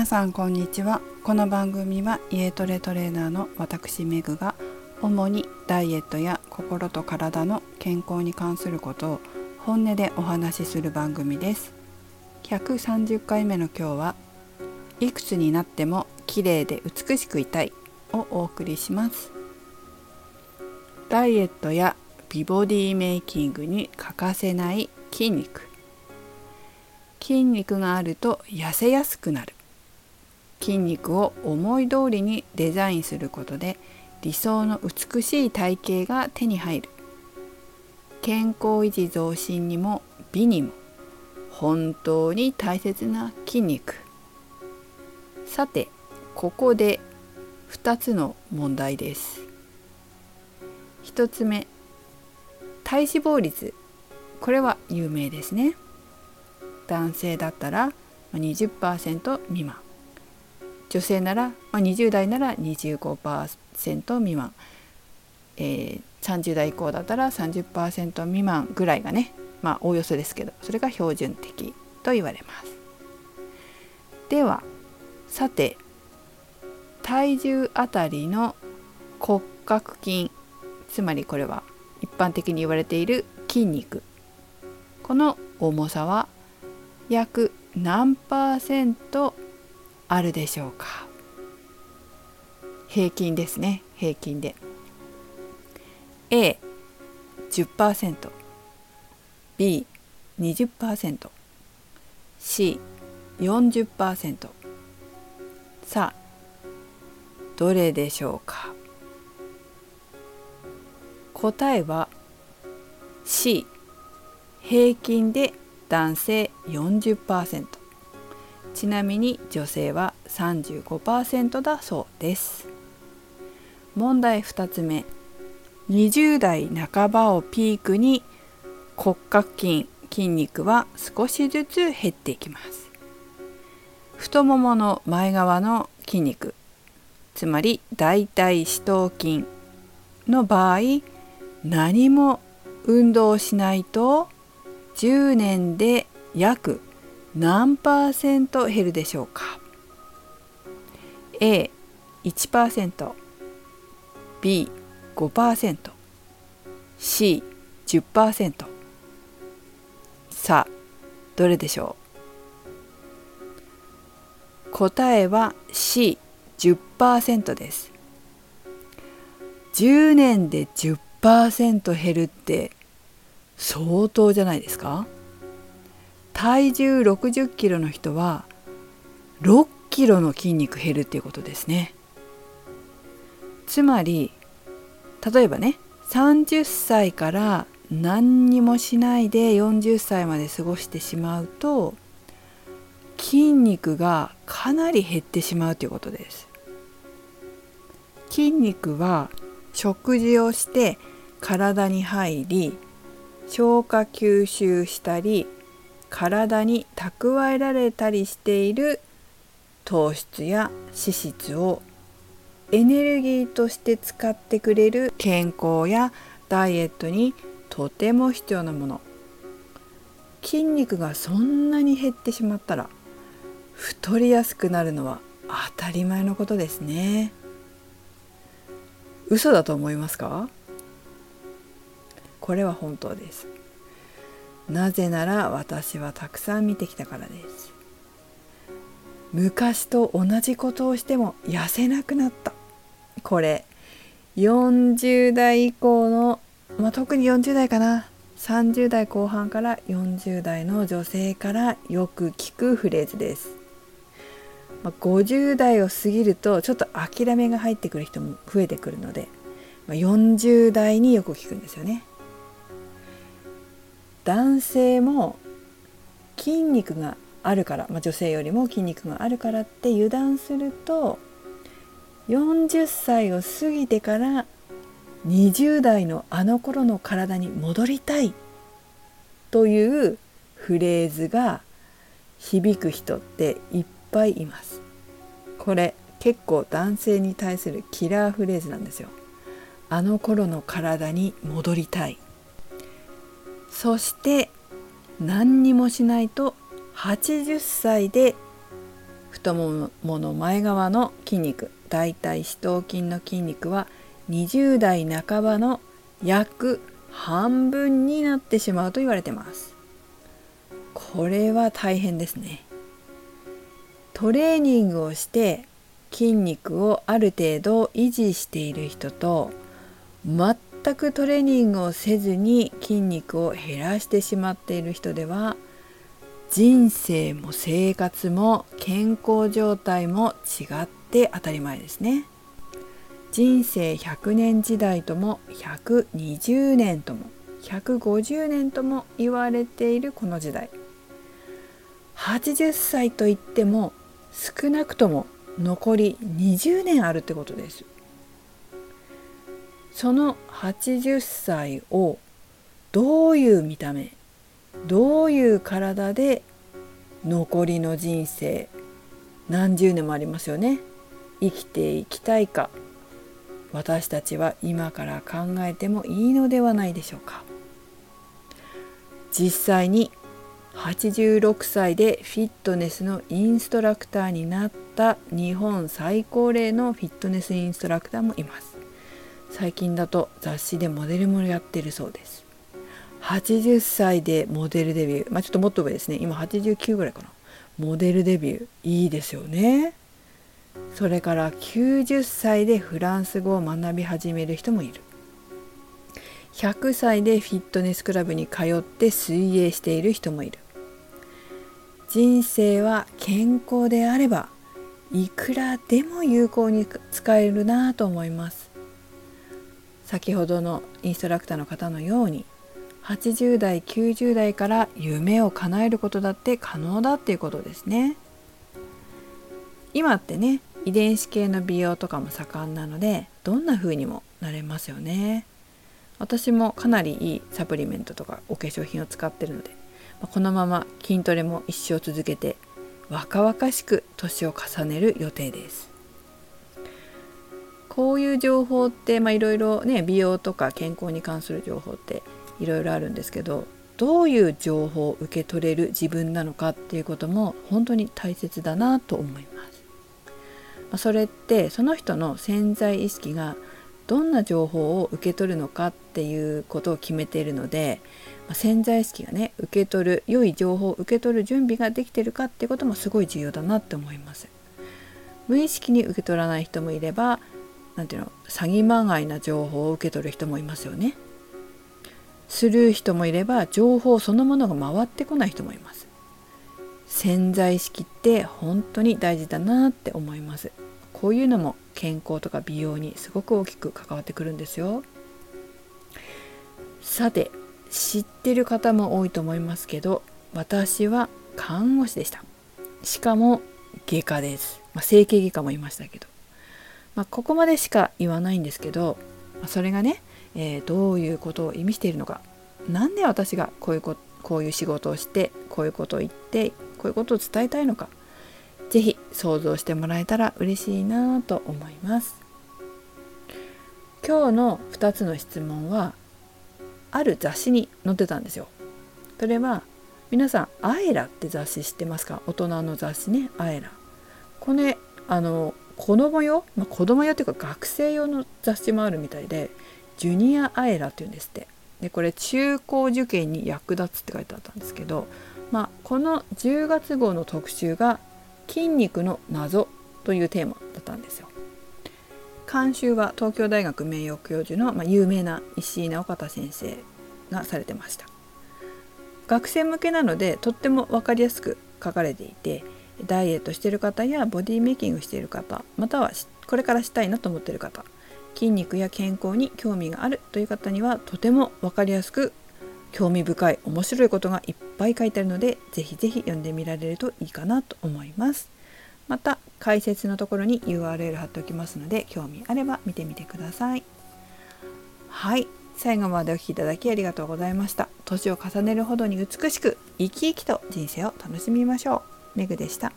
皆さんこんにちは。この番組は家トレトレーナーの私メグが主にダイエットや心と体の健康に関することを本音でお話しする番組です。130回目の今日はいくつになっても綺麗で美しくいたいをお送りします。ダイエットや美ボディメイキングに欠かせない筋肉。筋肉があると痩せやすくなる。筋肉を思い通りにデザインすることで理想の美しい体型が手に入る。健康維持増進にも美にも本当に大切な筋肉。さてここで2つの問題です。1つ目体脂肪率。これは有名ですね。男性だったら20%未満。女性なら、まあ、20代なら25%未満、えー、30代以降だったら30%未満ぐらいがねまあおおよそですけどそれが標準的と言われます。ではさて体重あたりの骨格筋つまりこれは一般的に言われている筋肉。この重さは約何パーセントあるでしょうか？平均ですね。平均で。A10% B20% C40% さあどれでしょうか？答えは C 平均で男性40%ちなみに女性は35%だそうです。問題2つ目。20代半ばをピークに骨格筋筋肉は少しずつ減っていきます。太ももの前側の筋肉つまり大腿四頭筋の場合何も運動しないと10年で約何パーセント減るでしょうか？A1% B5% C10% さあどれでしょう？答えは C10% です。10年で10%減るって相当じゃないですか？体重60キロの人は6キロの筋肉減るっていうことですね。つまり例えばね30歳から何にもしないで40歳まで過ごしてしまうと筋肉がかなり減ってしまうということです。筋肉は食事をして体に入り消化吸収したり体に蓄えられたりしている糖質や脂質をエネルギーとして使ってくれる健康やダイエットにとても必要なもの。筋肉がそんなに減ってしまったら太りやすくなるのは当たり前のことですね。嘘だと思いますか？これは本当です。なぜなら私はたくさん見てきたからです。昔と同じことをしても痩せなくなった。これ40代以降の、まあ、特に40代かな。30代後半から40代の女性からよく聞くフレーズです、まあ、50代を過ぎるとちょっと諦めが入ってくる人も増えてくるので、まあ、40代によく聞くんですよね。男性も筋肉があるから、まあ、女性よりも筋肉があるからって油断すると40歳を過ぎてから20代のあの頃の体に戻りたいというフレーズが響く人っていっぱいいます。これ結構男性に対するキラーフレーズなんですよ。あの頃の体に戻りたい。そして何にもしないと80歳で太ももの前側の筋肉大腿四頭筋の筋肉は20代半ばの約半分になってしまうと言われてます。これは大変ですね。トレーニングをして筋肉をある程度維持している人と全全くトレーニングをせずに筋肉を減らしてしまっている人では人生も生活も健康状態も違って当たり前ですね。人生100年時代とも120年とも150年とも言われているこの時代80歳といっても少なくとも残り20年あるってことですその80歳をどういう見た目どういう体で残りの人生何十年もありますよね。生きていきたいか私たちは今から考えてもいいのではないでしょうか。実際に86歳でフィットネスのインストラクターになった日本最高齢のフィットネスインストラクターもいます。最近だと雑誌でモデルもやってるそうです。80歳でモデルデビュー。まあちょっともっと上ですね。今89ぐらいかな。モデルデビュー。いいですよね。それから90歳でフランス語を学び始める人もいる。100歳でフィットネスクラブに通って水泳している人もいる。人生は健康であればいくらでも有効に使えるなと思います。先ほどのインストラクターの方のように80代90代から夢を叶えることだって可能だっていうことですね。今ってね遺伝子系の美容とかも盛んなのでどんな風にもなれますよね。私もかなりいいサプリメントとかお化粧品を使ってるのでこのまま筋トレも一生続けて若々しく年を重ねる予定です。こういう情報っていろいろね美容とか健康に関する情報っていろいろあるんですけどどういう情報を受け取れる自分なのかっていうことも本当に大切だなと思います。それってその人の潜在意識がどんな情報を受け取るのかっていうことを決めているので潜在意識がね受け取る良い情報を受け取る準備ができてるかっていうこともすごい重要だなって思います。無意識に受け取らない人もいれば何ていうの詐欺まがいな情報を受け取る人もいますよね。する人もいれば情報そのものが回ってこない人もいます。潜在意識って本当に大事だなって思います。こういうのも健康とか美容にすごく大きく関わってくるんですよ。さて知ってる方も多いと思いますけど私は看護師でした。しかも外科です、まあ、整形外科もいましたけど、まあ、ここまでしか言わないんですけど、まあ、それがねえー、どういうことを意味しているのか。何で私がこういうここういう仕事をしてこういうことを言ってこういうことを伝えたいのか。是非想像してもらえたら嬉しいなと思います。今日の2つの質問はある雑誌に載ってたんですよ。それは皆さん「アエラ」って雑誌知ってますか？大人の雑誌ね「アエラ」これあの子供用、まあ、子供用っていうか学生用の雑誌もあるみたいでジュニアアエラっていうんですってでこれ中高受験に役立つって書いてあったんですけど、まあ、この10月号の特集が「筋肉の謎」というテーマだったんですよ。監修は東京大学名誉教授の、まあ、有名な石井直方先生がされてました。学生向けなのでとっても分かりやすく書かれていてダイエットしてる方やボディメイキングしている方またはこれからしたいなと思っている方筋肉や健康に興味があるという方にはとても分かりやすく興味深い面白いことがいっぱい書いてあるのでぜひぜひ読んでみられるといいかなと思います。また解説のところに URL 貼っておきますので興味あれば見てみてください。はい。最後までお聴きいただきありがとうございました。年を重ねるほどに美しく生き生きと人生を楽しみましょう。メグでした。